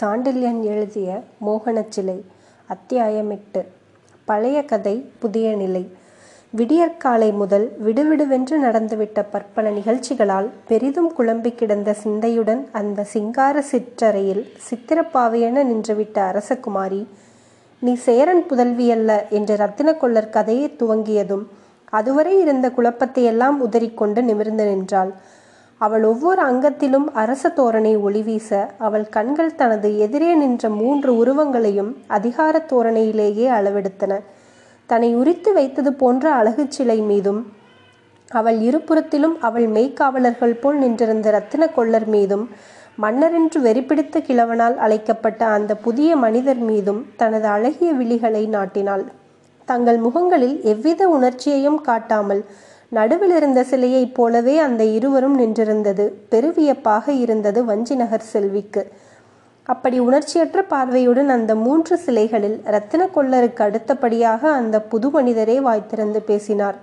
சாண்டில்யன் எழுதிய மோகனச்சிலை அத்தியாயம் எட்டு. பழைய கதை புதிய நிலை. விடியற்காலை முதல் விடுவிடுவென்று நடந்துவிட்ட பற்பல நிகழ்ச்சிகளால் பெரிதும் குழம்பி கிடந்த சிந்தையுடன் அந்த சிங்கார சிற்றறையில் சித்திரப்பாவையென நின்றுவிட்ட அரசகுமாரி நீ சேரன் புதல்வியல்ல என்று ரத்தினக்கொள்ளர் கதையை துவங்கியதும் அதுவரை இருந்த குழப்பத்தையெல்லாம் உதறிக்கொண்டு நிமிர்ந்து நின்றாள். அவள் ஒவ்வொரு அங்கத்திலும் அரச தோரணை ஒளிவீச அவள் கண்கள் தனது எதிரே நின்ற மூன்று உருவங்களையும் அதிகார தோரணையிலேயே அளவெடுத்தன. தன்னை உரித்து வைத்தது போன்ற அழகுச் சிலை மீதும் அவள் இருபுறத்திலும் அவள் மெய்க்காவலர்கள் போல் நின்றிருந்த ரத்தின கொள்ளர் மீதும் மன்னரென்று வெறிப்பிடித்த கிழவனால் அழைக்கப்பட்ட அந்த புதிய மனிதர் மீதும் தனது அழகிய விழிகளை நாட்டினாள். தங்கள் முகங்களில் எவ்வித உணர்ச்சியையும் காட்டாமல் நடுவில் இருந்த சிலையைப் போலவே அந்த இருவரும் நின்றிருந்தது. பெருவியப்பாக இருந்தது வஞ்சிநகர் செல்விக்கு. அப்படி உணர்ச்சியற்ற பார்வையுடன் அந்த மூன்று சிலைகளில் ரத்தின கொள்ளருக்கு அடுத்தபடியாக அந்த புது மனிதரே வாய்த்திருந்து பேசினார்.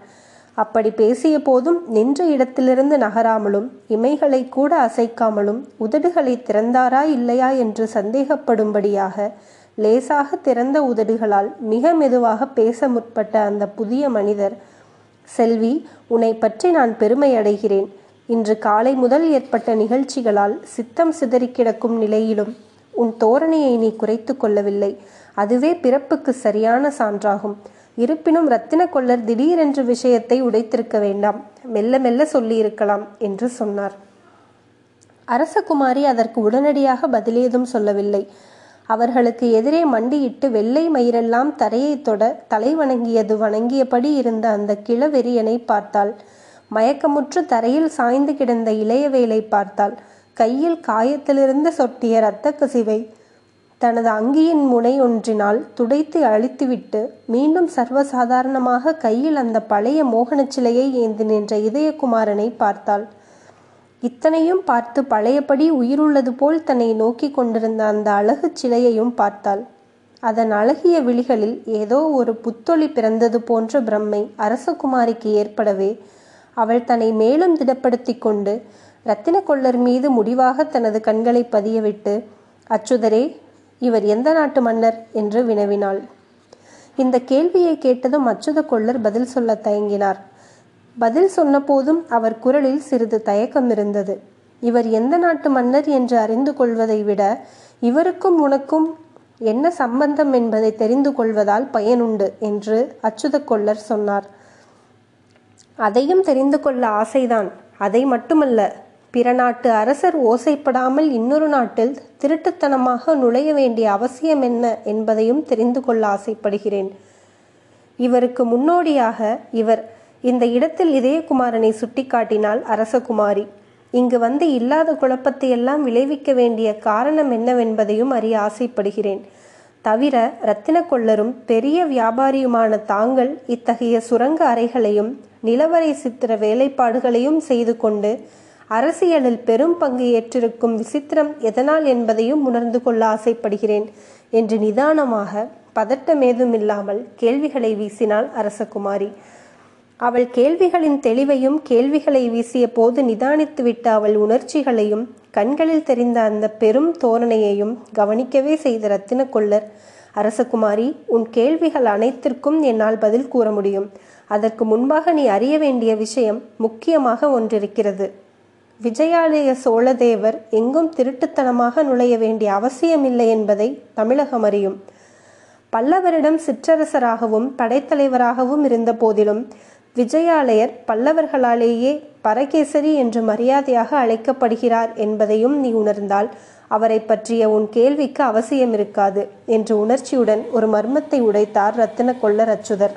அப்படி பேசிய போதும் நின்ற இடத்திலிருந்து நகராமலும் இமைகளை கூட அசைக்காமலும் உதடுகளை திறந்தாரா இல்லையா என்று சந்தேகப்படும்படியாக லேசாக திறந்த உதடுகளால் மிக மெதுவாக பேச முற்பட்ட அந்த புதிய மனிதர் செல்வி உன்னை பற்றி நான் பெருமை அடைகிறேன் இன்று காலை முதல் ஏற்பட்ட நிகழ்ச்சிகளால் சித்தம் சிதறி கிடக்கும் நிலையிலும் உன் தோரணையை நீ குறைத்து கொள்ளவில்லை. அதுவே பிறப்புக்கு சரியான சான்றாகும். இருப்பினும் ரத்தின கொள்ளர் திடீரென்று விஷயத்தை உடைத்திருக்க வேண்டாம். மெல்ல மெல்ல சொல்லியிருக்கலாம் என்று சொன்னார். அரசகுமாரி அதற்கு உடனடியாக பதிலேதும் சொல்லவில்லை. அவர்களுக்கு எதிரே மண்டியிட்டு வெள்ளை மயிரெல்லாம் தரையை தொட தலை வணங்கியது வணங்கியபடி இருந்த அந்த கிழவெறியனை பார்த்தாள். மயக்கமுற்று தரையில் சாய்ந்து கிடந்த இளையவேலை பார்த்தாள். கையில் காயத்திலிருந்து சொட்டிய இரத்த கசிவை தனது அங்கியின் முனை ஒன்றினால் துடைத்து அழித்துவிட்டு மீண்டும் சர்வசாதாரணமாக கையில் அந்த பழைய மோகன சிலையை ஏந்தி நின்ற இதயகுமாரனை பார்த்தாள். இத்தனையும் பார்த்து பழையபடி உயிருள்ளது போல் தன்னை நோக்கி கொண்டிருந்த அந்த அழகு சிலையையும் பார்த்தாள். அதன் அழகிய விழிகளில் ஏதோ ஒரு புத்தொளி பிறந்தது போன்ற பிரம்மை அரசகுமாரிக்கு ஏற்படவே அவள் தன்னை மேலும் திடப்படுத்தி கொண்டு ரத்தின கொள்ளர் மீது முடிவாக தனது கண்களை பதியவிட்டு அச்சுதரே இவர் எந்த நாட்டு மன்னர் என்று வினவினாள். இந்த கேள்வியை கேட்டதும் அச்சுத கொள்ளர் பதில் சொல்ல தயங்கினார். பதில் சொன்னபோதும் அவர் குரலில் சிறிது தயக்கம் இருந்தது. இவர் எந்த நாட்டு மன்னர் என்று அறிந்து கொள்வதை விட இவருக்கும் உனக்கும் என்ன சம்பந்தம் என்பதை தெரிந்து கொள்வதால் பயனுண்டு என்று அச்சுத கொள்ளர் சொன்னார். அதையும் தெரிந்து கொள்ள ஆசைதான். அதை மட்டுமல்ல பிற நாட்டு அரசர் ஓசைப்படாமல் இன்னொரு நாட்டில் திருட்டுத்தனமாக நுழைய வேண்டிய அவசியம் என்ன என்பதையும் தெரிந்து கொள்ள ஆசைப்படுகிறேன். இவருக்கு முன்னோடியாக இவர் இந்த இடத்தில் இதயகுமாரனை சுட்டிக்காட்டினாள் அரசகுமாரி. இங்கு வந்து இல்லாத குழப்பத்தை எல்லாம் விளைவிக்க வேண்டிய காரணம் என்னவென்பதையும் அறிய ஆசைப்படுகிறேன். தவிர ரத்தின கொள்ளரும் பெரிய வியாபாரியுமான தாங்கள் இத்தகைய சுரங்க அறைகளையும் நிலவரை சித்திர வேலைப்பாடுகளையும் செய்து கொண்டு அரசியலில் பெரும் பங்கு ஏற்றிருக்கும் விசித்திரம் எதனால் என்பதையும் உணர்ந்து கொள்ள ஆசைப்படுகிறேன் என்று நிதானமாக பதட்டமேதுமில்லாமல் கேள்விகளை வீசினாள் அரசகுமாரி. அவள் கேள்விகளின் தெளிவையும் கேள்விகளை வீசிய போது நிதானித்துவிட்ட அவள் உணர்ச்சிகளையும் கண்களில் தெரிந்த அந்த பெரும் தோரணையையும் கவனிக்கவே செய்த ரத்தினக்கொள்ளர் அரசகுமாரி உன் கேள்விகள் அனைத்திற்கும் என்னால் பதில் கூற முடியும். அதற்கு முன்பாக நீ அறிய வேண்டிய விஷயம் முக்கியமாக ஒன்றிருக்கிறது. விஜயாலய சோழதேவர் எங்கும் திருட்டுத்தனமாக நுழைய வேண்டிய அவசியமில்லை என்பதை தமிழகம் அறியும். பல்லவரிடம் சிற்றரசராகவும் படைத்தலைவராகவும் இருந்த போதிலும் விஜயாலயர் பல்லவர்களாலேயே பரகேசரி என்று மரியாதையாக அழைக்கப்படுகிறார் என்பதையும் நீ உணர்ந்தால் அவரை பற்றிய உன் கேள்விக்கு அவசியம் இருக்காது என்று உணர்ச்சியுடன் ஒரு மர்மத்தை உடைத்தார் ரத்தினக்கொள்ளர் அச்சுதர்.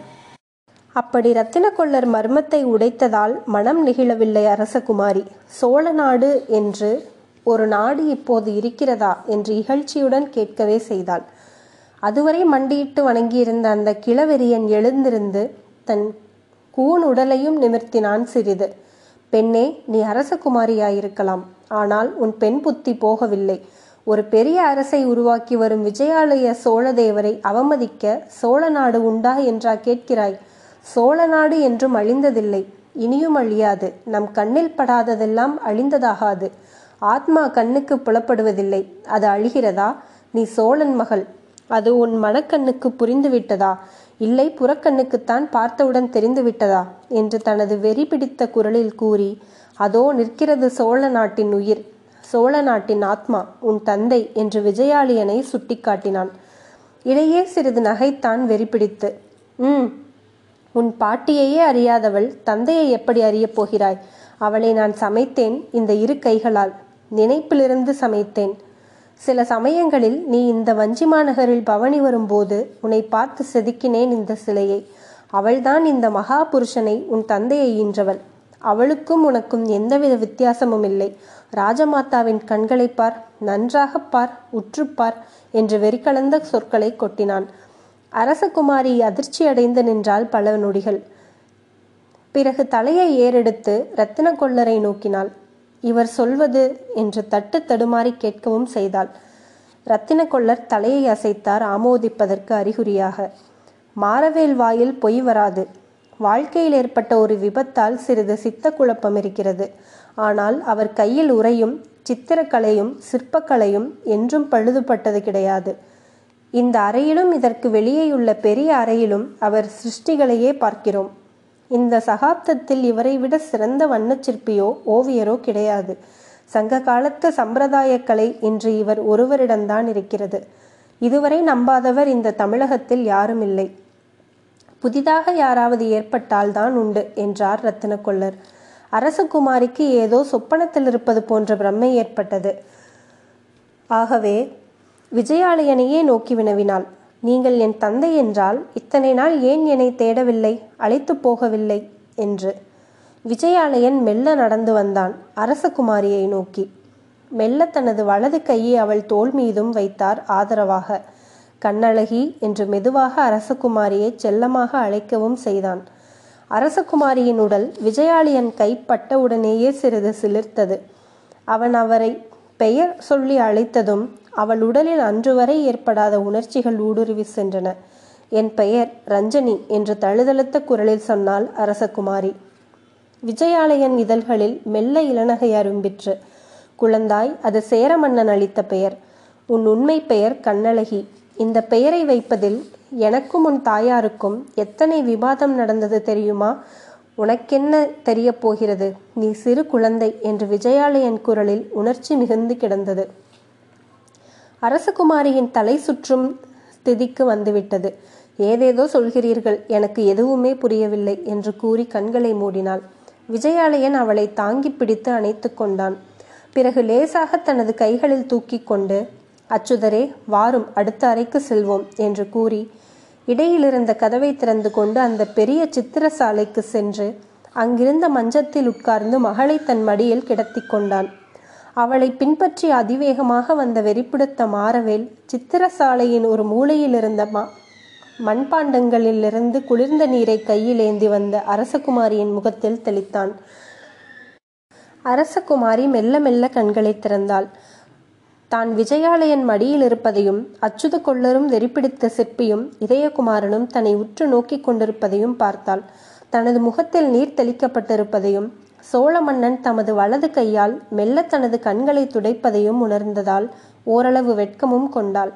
அப்படி ரத்தினக்கொள்ளர் மர்மத்தை உடைத்ததால் மனம் நெகிழவில்லை அரசகுமாரி. சோழ நாடு என்று ஒரு நாடு இப்போது இருக்கிறதா என்று இகழ்ச்சியுடன் கேட்கவே செய்தாள். அதுவரை மண்டியிட்டு வணங்கியிருந்த அந்த கிழவெறியன் எழுந்திருந்து தன் கூன் உடலையும் நிமிர்த்தினான் சிறிது. பெண்ணே நீ அரசகுமாரியாயிருக்கலாம். ஆனால் உன் பெண் புத்தி போகவில்லை. ஒரு பெரிய அரசை உருவாக்கி வரும் விஜயாலய சோழதேவரை அவமதிக்க சோழ நாடு உண்டா என்றா கேட்கிறாய்? சோழ நாடு என்றும் அழிந்ததில்லை. இனியும் அழியாது. நம் கண்ணில் படாததெல்லாம் அழிந்ததாகாது. ஆத்மா கண்ணுக்கு புலப்படுவதில்லை. அது அழிகிறதா? நீ சோழன் மகள். அது உன் மனக்கண்ணுக்கு புரிந்துவிட்டதா? இல்லை புறக்கண்ணுக்குத்தான் பார்த்தவுடன் தெரிந்துவிட்டதா? என்று தனது வெறி பிடித்த குரலில் கூறி அதோ நிற்கிறது சோழ நாட்டின் உயிர். சோழ நாட்டின் ஆத்மா உன் தந்தை என்று விஜயாலியனை சுட்டிக்காட்டினான். இடையே சிறிது நகைத்தான் வெறி பிடித்து ம் உன் பாட்டியையே அறியாதவள் தந்தையை எப்படி அறியப் போகிறாய்? அவளை நான் சமைத்தேன் இந்த இரு கைகளால். நினைப்பிலிருந்து சமைத்தேன். சில சமயங்களில் நீ இந்த வஞ்சிமா நகரில் பவனி வரும்போது உன்னை பார்த்து செதுக்கினேன் இந்த சிலையை. அவள்தான் இந்த மகா புருஷனை உன் தந்தையை ஈன்றவள். அவளுக்கும் உனக்கும் எந்தவித வித்தியாசமும் இல்லை. ராஜமாதாவின் கண்களை பார் நன்றாக பார் உற்றுப்பார் என்று வெறிக்கலந்த சொற்களை கொட்டினான். அரசகுமாரி அதிர்ச்சி அடைந்து நின்றால் பல நொடிகள். பிறகு தலையை ஏறெடுத்து ரத்தின கொள்ளரை நோக்கினாள். இவர் சொல்வது என்று தட்டு தடுமாறி கேட்கவும் செய்தாள். ரத்தினக்கொள்ளர் தலையை அசைத்தார் ஆமோதிப்பதற்கு அறிகுறியாக. மாரவேல் வாயில் பொய் வராது. வாழ்க்கையில் ஏற்பட்ட ஒரு விபத்தால் சிறிது சித்த குழப்பம் இருக்கிறது. ஆனால் அவர் கையில் உரையும் சித்திரக்கலையும் சிற்பக்கலையும் என்றும் பழுதுபட்டது கிடையாது. இந்த அறையிலும் இதற்கு வெளியேயுள்ள பெரிய அறையிலும் அவர் சிருஷ்டிகளையே பார்க்கிறோம். இந்த சகாப்தத்தில் இவரை விட சிறந்த வண்ணச்சிற்பியோ ஓவியரோ கிடையாது. சங்க காலத்து சம்பிரதாய கலை இன்று இவர் ஒருவரிடம்தான் இருக்கிறது. இதுவரை நம்பாதவர் இந்த தமிழகத்தில் யாரும் இல்லை புதிதாக யாராவது ஏற்பட்டால் தான் உண்டு என்றார் ரத்தினக்கொள்ளர் அரசகுமாரிக்கு ஏதோ சொப்பனத்தில் இருப்பது போன்ற பிரம்மை ஏற்பட்டது. ஆகவே விஜயாலயனையே நோக்கி வினவினாள். நீங்கள் என் தந்தை என்றால் இத்தனை நாள் ஏன் என்னை தேடவில்லை அழைத்து போகவில்லை? என்று. விஜயாலயன் மெல்ல நடந்து வந்தான் அரசகுமாரியை நோக்கி. மெல்ல தனது வலது கையை அவள் தோல் மீதும் வைத்தார் ஆதரவாக. கண்ணழகி என்று மெதுவாக அரசகுமாரியை செல்லமாக அழைக்கவும் செய்தான். அரசகுமாரியின் உடல் விஜயாலயன் கைப்பட்டவுடனேயே சிறிது சிலிர்த்தது. அவன் அவரை பெயர் சொல்லி அழைத்ததும் அவள் உடலில் அன்று வரை ஏற்படாத உணர்ச்சிகள் ஊடுருவி சென்றன. என் பெயர் ரஞ்சனி என்று தழுதழுத்த குரலில் சொன்னாள் அரசகுமாரி. விஜயாலயன் இதழ்களில் மெல்ல இளநகை அரும்பிற்று. குழந்தாய் அது சேரமன்னன் அளித்த பெயர். உன் உண்மை பெயர் கண்ணழகி. இந்த பெயரை வைப்பதில் எனக்கும் உன் தாயாருக்கும் எத்தனை விவாதம் நடந்தது தெரியுமா? உனக்கென்ன தெரிய போகிறது நீ சிறு குழந்தை என்று விஜயாலயன் குரலில் உணர்ச்சி மிகுந்து கிடந்தது. அரசகுமாரியின் தலை சுற்றும் ஸ்திதிக்கு வந்துவிட்டது. ஏதேதோ சொல்கிறீர்கள் எனக்கு எதுவுமே புரியவில்லை என்று கூறி கண்களை மூடினாள். விஜயாலயன் அவளை தாங்கி பிடித்து அணைத்து கொண்டான். பிறகு லேசாக தனது கைகளில் தூக்கி கொண்டு அச்சுதரே வாரும் அடுத்த அறைக்கு செல்வோம் என்று கூறி இடையிலிருந்த கதவை திறந்து கொண்டு அந்த பெரிய சித்திர சாலைக்கு சென்று அங்கிருந்த மஞ்சத்தில் உட்கார்ந்து மகளை தன் மடியில் கிடத்தி கொண்டான். அவளை பின்பற்றி அதிவேகமாக வந்த வெறிப்பிடுத்த மாறவேல் சித்திரசாலையின் ஒரு மூலையில் இருந்த மா மண்பாண்டங்களிலிருந்து குளிர்ந்த நீரை கையில் ஏந்தி வந்த அரசகுமாரியின் முகத்தில் தெளித்தான். அரசகுமாரி மெல்ல மெல்ல கண்களை திறந்தாள். தான் விஜயாலயன் மடியில் இருப்பதையும் அச்சுத கொள்ளரும் வெறிப்பிடித்த சிற்பியும் இதயகுமாரனும் தன்னை உற்று நோக்கிக் கொண்டிருப்பதையும் பார்த்தாள். தனது முகத்தில் நீர் தெளிக்கப்பட்டிருப்பதையும் சோழ மன்னன் தமது வலது கையால் மெல்ல தனது கண்களை துடைப்பதையும் உணர்ந்ததால் ஓரளவு வெட்கமும் கொண்டாள்.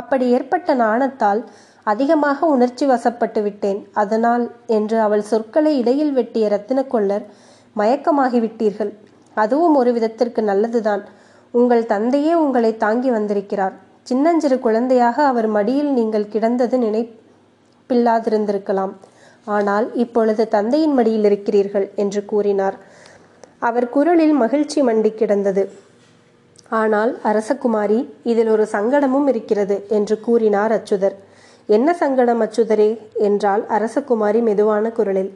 அப்படி ஏற்பட்ட நாணத்தால் அதிகமாக உணர்ச்சி வசப்பட்டு விட்டேன். அதனால் என்று அவள் சொற்களை இடையில் வெட்டிய ரத்தினக்கொள்ளர் மயக்கமாகிவிட்டீர்கள் அதுவும் ஒரு விதத்திற்கு நல்லதுதான். உங்கள் தந்தையே உங்களை தாங்கி வந்திருக்கிறார். சின்னஞ்சிறு குழந்தையாக அவர் மடியில் நீங்கள் கிடந்தது நினைப்பில்லாதிருந்திருக்கலாம். ஆனால் இப்பொழுது தந்தையின் மடியில் இருக்கிறீர்கள் என்று கூறினார். அவர் குரலில் மகிழ்ச்சி மண்டி கிடந்தது. ஆனால் அரசகுமாரி இதில் ஒரு சங்கடமும் இருக்கிறது என்று கூறினார் அச்சுதர். என்ன சங்கடம் அச்சுதரே? என்றால் அரசகுமாரி மெதுவான குரலில்.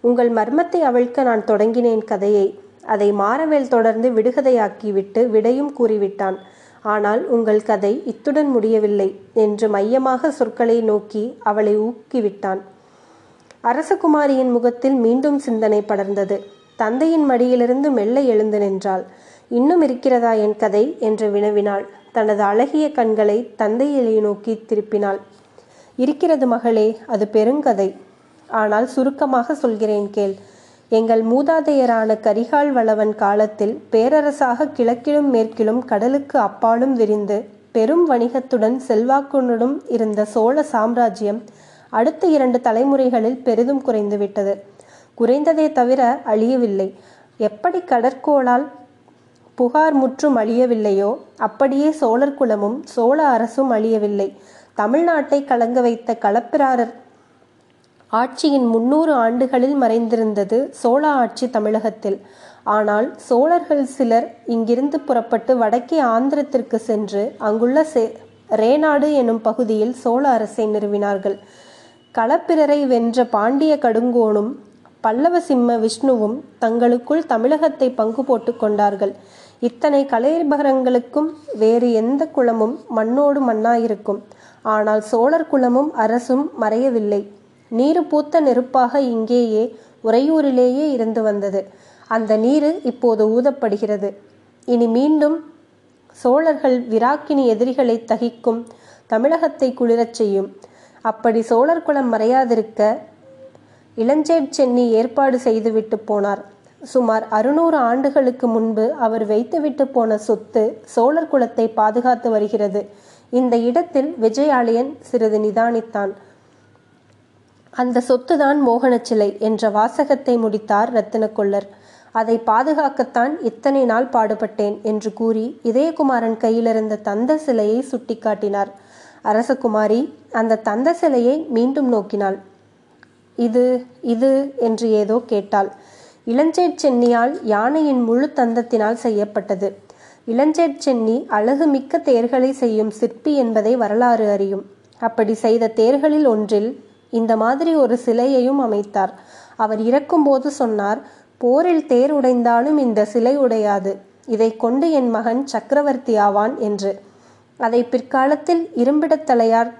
உங்கள் மர்மத்தை அவிழ்க்க நான் தொடங்கினேன் கதையை. அதை மாறவேல் தொடர்ந்து விடுகதையாக்கிவிட்டு விடையும் கூறிவிட்டான். ஆனால் உங்கள் கதை இத்துடன் முடியவில்லை என்று மையமாக சொற்களை நோக்கி அவளை ஊக்கிவிட்டான். அரசகுமாரியின் முகத்தில் மீண்டும் சிந்தனை படர்ந்தது. தந்தையின் மடியிலிருந்து மெல்ல எழுந்து நின்றாள். இன்னும் இருக்கிறதா என் கதை? என்று வினவினாள். தனது அழகிய கண்களை தந்தையிலே நோக்கி திருப்பினாள். இருக்கிறது மகளே அது பெருங்கதை. ஆனால் சுருக்கமாக சொல்கிறேன் கேள். எங்கள் மூதாதையரான கரிகால் வளவன் காலத்தில் பேரரசாக கிழக்கிலும் மேற்கிலும் கடலுக்கு அப்பாலும் விரிந்து பெரும் வணிகத்துடன் செல்வாக்குடனும் இருந்த சோழ சாம்ராஜ்யம் அடுத்த இரண்டு தலைமுறைகளில் பெரிதும் குறைந்துவிட்டது. குறைந்ததே தவிர அழியவில்லை. எப்படி கடற்கோளால் புகார் முற்றும் அழியவில்லையோ அப்படியே சோழர் குலமும் சோழ அரசும் அழியவில்லை. தமிழ்நாட்டை கலங்க வைத்த களப்பிராரர் ஆட்சியின் முன்னூறு ஆண்டுகளில் மறைந்திருந்தது சோழ ஆட்சி தமிழகத்தில். ஆனால் சோழர்கள் சிலர் இங்கிருந்து புறப்பட்டு வடக்கே ஆந்திரத்திற்கு சென்று அங்குள்ள சே ரேநாடு எனும் பகுதியில் சோழ அரசை நிறுவினார்கள். களப்பிரரை வென்ற பாண்டிய கடுங்கோனும் பல்லவ சிம்ம விஷ்ணுவும் தங்களுக்குள் தமிழகத்தை பங்கு போட்டு கொண்டார்கள். இத்தனை கலைபகரங்களுக்கும் வேறு எந்த குலமும் மண்ணோடு மண்ணாயிருக்கும். ஆனால் சோழர் குலமும் அரசும் மறையவில்லை. நீரு பூத்த நெருப்பாக இங்கேயே உறையூரிலேயே இருந்து வந்தது. அந்த நீரு இப்போது ஊதப்படுகிறது. இனி மீண்டும் சோழர்கள் விராக்கினி எதிரிகளை தகிக்கும் தமிழகத்தை குளிரச் செய்யும். அப்படி சோழர் குலம் மறையாதிருக்க இளஞ்சேட் சென்னி ஏற்பாடு செய்துவிட்டு போனார். சுமார் அறுநூறு ஆண்டுகளுக்கு முன்பு அவர் வைத்துவிட்டு போன சொத்து சோழர் குலத்தை பாதுகாத்து வருகிறது. இந்த இடத்தில் விஜயாலயன் சிறிது நிதானித்தான். அந்த சொத்துதான் மோகனச்சிலை என்ற வாசகத்தை முடித்தார் ரத்தினக்கொள்ளர். அதை பாதுகாக்கத்தான் இத்தனை நாள் பாடுபட்டேன் என்று கூறி இதயகுமாரன் கையிலிருந்த தந்த சிலையை சுட்டிக்காட்டினார். அரசகுமாரி அந்த தந்த சிலையை மீண்டும் நோக்கினாள். இது இது என்று ஏதோ கேட்டாள். இளஞ்சேட் சென்னியால் யானையின் முழு தந்தத்தினால் செய்யப்பட்டது. இளஞ்சேட் சென்னி அழகு மிக்க தேர்களை செய்யும் சிற்பி என்பதை வரலாறு அறியும். அப்படி செய்த தேர்களில் ஒன்றில் இந்த மாதிரி ஒரு சிலையையும் அமைத்தார். அவர் இறக்கும்போது சொன்னார் போரில் தேர் உடைந்தாலும் இந்த சிலை உடையாது. இதை கொண்டு என் மகன் சக்கரவர்த்தி ஆவான் என்று. அதை பிற்காலத்தில் இரும்பிடத்தலையார்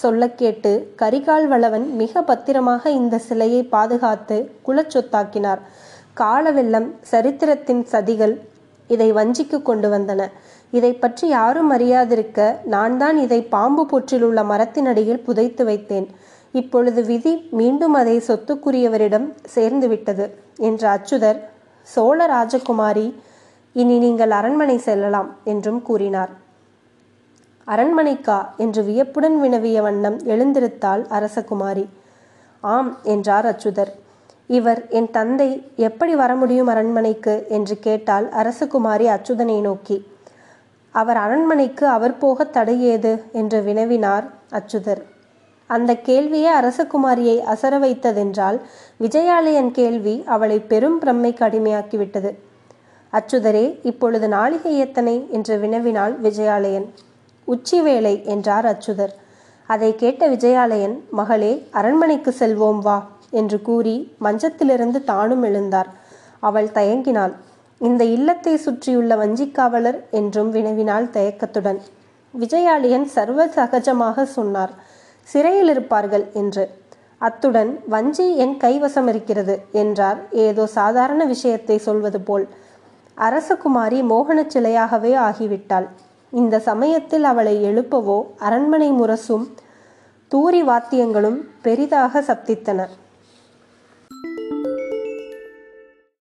சொல்ல கேட்டு கரிகால் வளவன் மிக பத்திரமாக இந்த சிலையை பாதுகாத்து குலச்சொத்தாக்கினார். காலவெள்ளம் சரித்திரத்தின் சதிகள் இதை வஞ்சிக்கு கொண்டு வந்தன. இதை பற்றி யாரும் அறியாதிருக்க நான் தான் இதை பாம்பு புற்றில் உள்ள மரத்தின் அடியில் புதைத்து வைத்தேன். இப்பொழுது விதி மீண்டும் அதை சொத்துக்குரியவரிடம் சேர்ந்து விட்டது என்ற அச்சுதர் சோழ ராஜகுமாரி இனி நீங்கள் அரண்மனை செல்லலாம் என்றும் கூறினார். அரண்மனைக்கா? என்று வியப்புடன் வினவிய வண்ணம் எழுந்திருத்தாள் அரசகுமாரி. ஆம் என்றார் அச்சுதர். இவர் என் தந்தை எப்படி வர முடியும் அரண்மனைக்கு? என்று கேட்டால் அரசகுமாரி அச்சுதனை நோக்கி. அவர் அரண்மனைக்கு அவர் போக தடை ஏது? என்று வினவினார் அச்சுதர். அந்த கேள்வியே அரசகுமாரியை அசர வைத்ததென்றால் விஜயாலயன் கேள்வி அவளை பெரும் பிரம்மைக்கு அடிமையாக்கிவிட்டது அச்சுதரே இப்பொழுது நாளிகை எத்தனை? என்று வினவினாள் விஜயாலயன். உச்சி வேளை என்றார் அச்சுதர். அதை கேட்ட விஜயாலயன் மகளே அரண்மனைக்கு செல்வோம் வா என்று கூறி மஞ்சத்திலிருந்து தானும் எழுந்தார். அவள் தயங்கினாள். இந்த இல்லத்தை சுற்றியுள்ள வஞ்சிக்காவலர் என்றும் வினவினாள் தயக்கத்துடன். விஜயாலயன் சர்வ சகஜமாக சொன்னார். சிறையில் இருப்பார்கள் என்று. அத்துடன் வஞ்சி என் கைவசம் இருக்கிறது என்றார். ஏதோ சாதாரண விஷயத்தை சொல்வது போல். அரசகுமாரி மோகன சிலையாகவே ஆகிவிட்டாள். இந்த சமயத்தில் அவளை எழுப்பவோ அரண்மனை முரசும் தூரி வாத்தியங்களும் பெரிதாக சப்தித்தன.